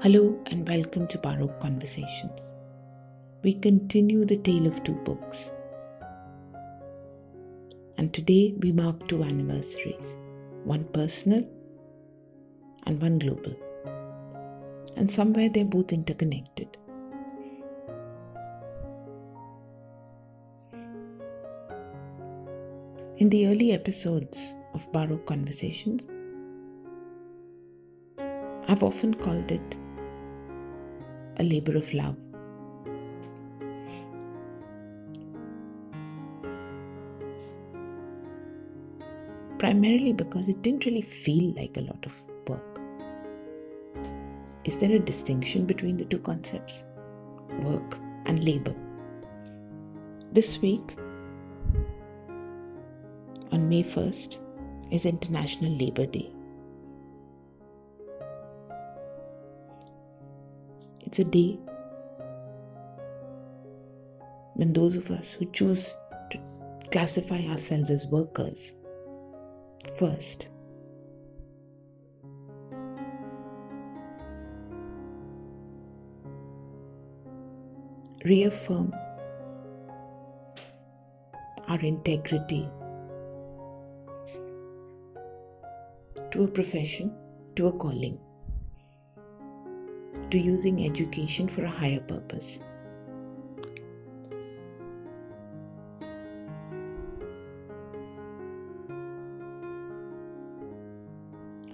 Hello and welcome to Baroque Conversations. We continue the tale of two books. And today we mark two anniversaries one personal and one global. And somewhere they're both interconnected. In the early episodes of Baroque Conversations, I've often called it a labor of love. Primarily because it didn't really feel like a lot of work. Is there a distinction between the two concepts? Work and labor. This week, on May 1st, is International Labour Day. It's a day. When those of us who choose to classify ourselves as workers first reaffirm our integrity to a profession, to a calling, to using education for a higher purpose.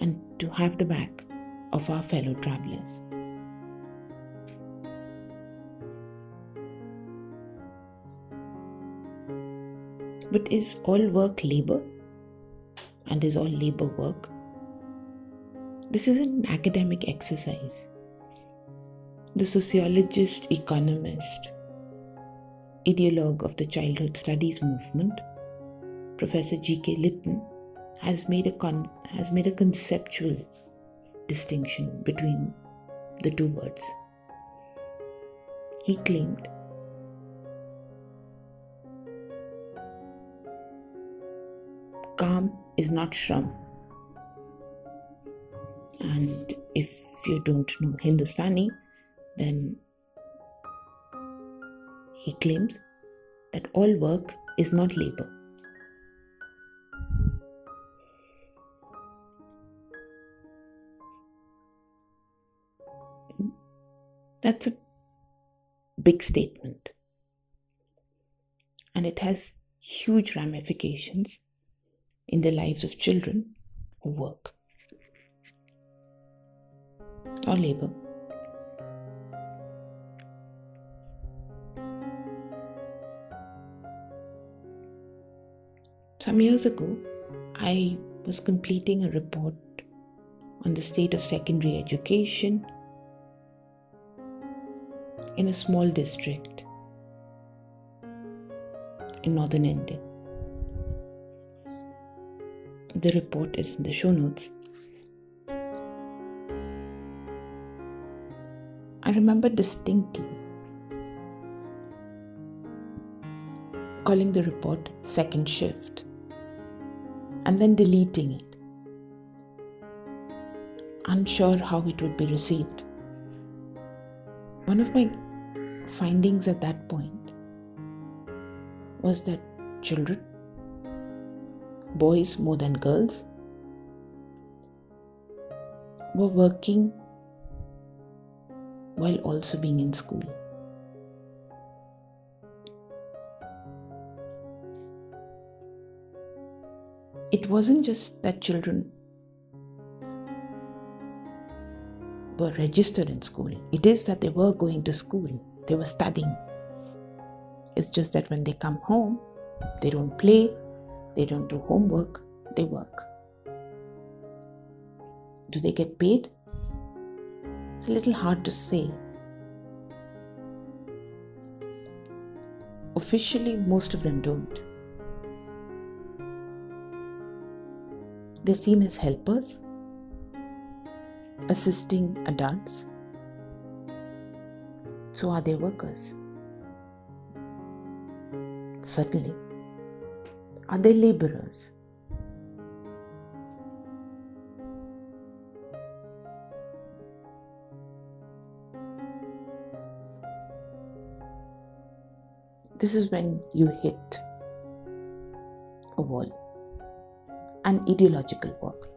And to have the back of our fellow travelers. But is all work labor? And is all labor work? This is an academic exercise. The sociologist, economist, ideologue of the childhood studies movement, Professor G.K. Lieten, has made a con- has made a conceptual distinction between the two words. He claimed Kam is not Shram. And if you don't know Hindustani, then he claims that all work is not labor. That's a big statement. And it has huge ramifications in the lives of children who work or labor. Some years ago, I was completing a report on the state of secondary education in a small district in northern India. The report is in the show notes. I remember distinctly calling the report second shift and then deleting it, unsure how it would be received. One of my findings at that point was that children, boys more than girls, were working while also being in school. It wasn't just that children were registered in school, it is that they were going to school, they were studying. It's just that when they come home, they don't play, they don't do homework, they work. Do they get paid? It's a little hard to say. Officially, most of them don't. They're seen as helpers, assisting adults. So are they workers? Certainly. Are they laborers? This is when you hit a wall an ideological work.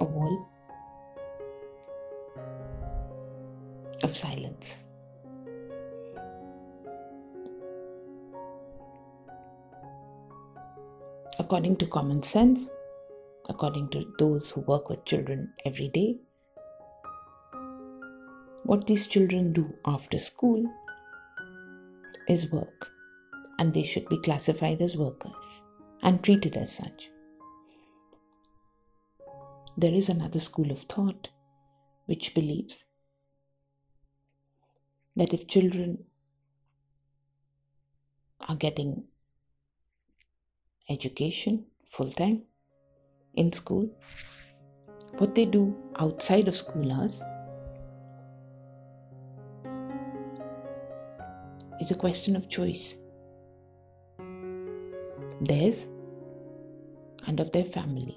A wall of silence. According to common sense, according to those who work with children every day, what these children do after school is work, and they should be classified as workers and treated as such. There is another school of thought which believes that if children are getting education full time in school, what they do outside of school hours is a question of choice. Theirs and of their families.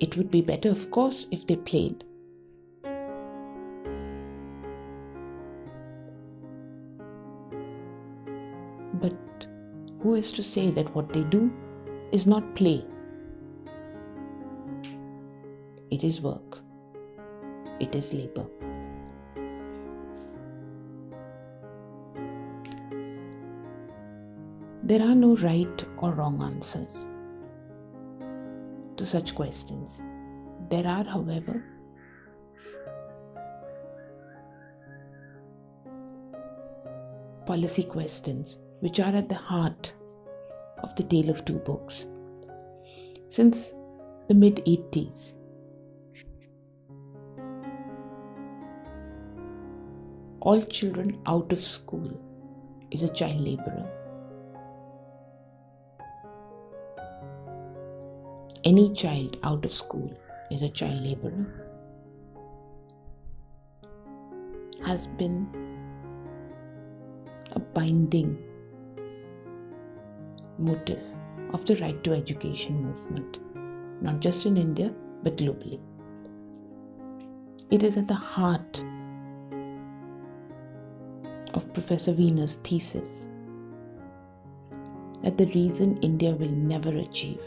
It would be better, of course, if they played. But who is to say that what they do is not play? It is work, it is labor. There are no right or wrong answers to such questions. There are, however, policy questions which are at the heart of the Tale of Two Books. Since the mid 80s, all children out of school is a child laborer. Any child out of school is a child laborer. Has been a binding motive of the right to education movement, not just in India but globally. It is at the heart of Professor Weiner's thesis that the reason India will never achieve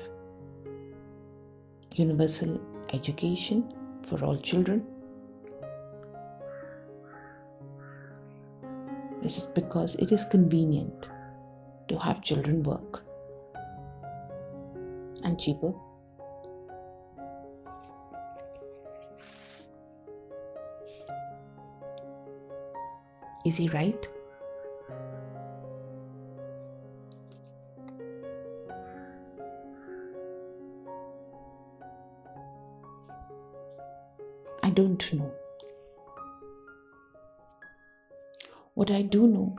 universal education for all children is just because it is convenient to have children work and cheaper. Is he right? I don't know. What I do know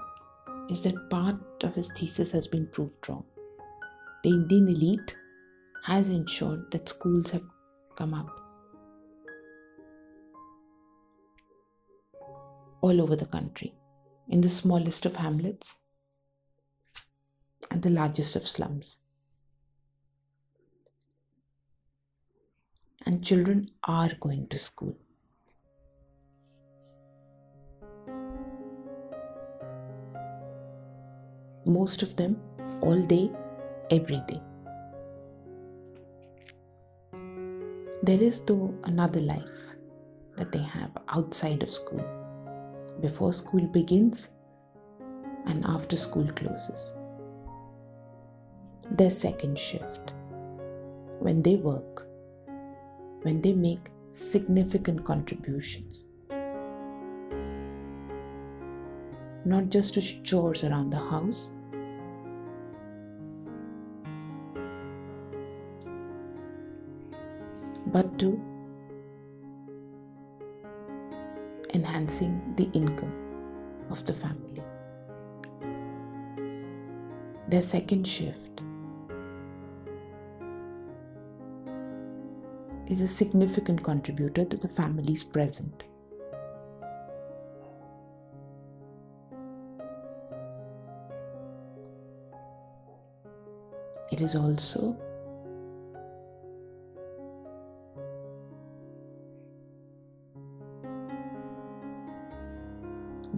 is that part of his thesis has been proved wrong. The Indian elite has ensured that schools have come up all over the country, in the smallest of hamlets and the largest of slums. And children are going to school. Most of them all day, every day. There is, though, another life that they have outside of school, before school begins and after school closes. Their second shift, when they work, when they make significant contributions, not just to chores around the house, but to enhancing the income of the family. Their second shift is a significant contributor to the family's present. it is also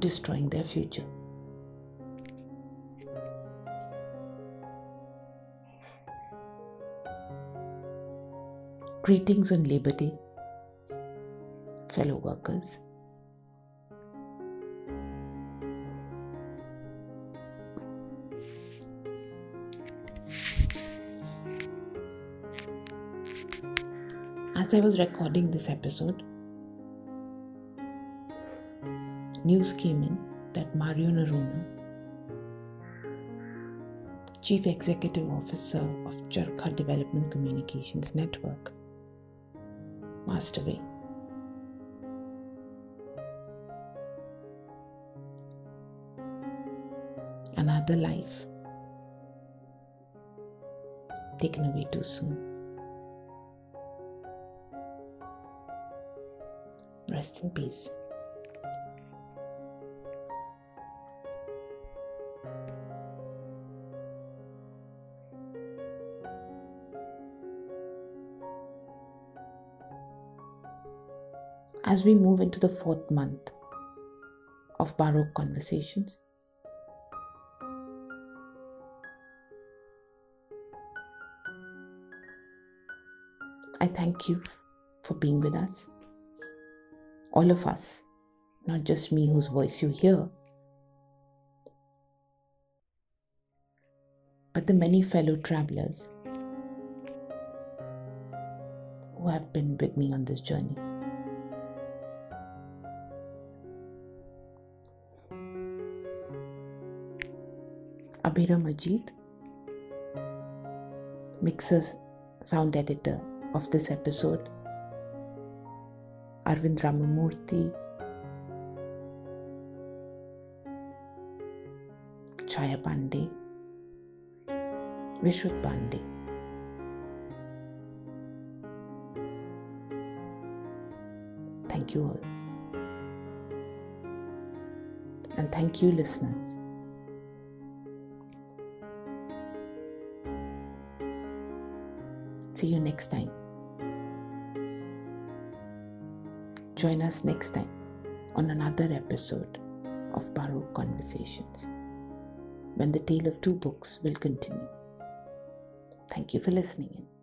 destroying their future. Greetings on Labor Day, fellow workers. As I was recording this episode, news came in that Mario Noronha, Chief Executive Officer of Charkha Development Communications Network, passed away. Another life taken away too soon. Rest in peace. As we move into the fourth month of Baroque conversations, I thank you for being with us. All of us, not just me whose voice you hear, but the many fellow travelers who have been with me on this journey. Abira Majid, mixer, sound editor of this episode, Arvind Ramamurthy, Chaya Pandey, Vishwat Pandey. Thank you all. And thank you, listeners. See you next time. Join us next time on another episode of Baroque Conversations when the tale of two books will continue. Thank you for listening in.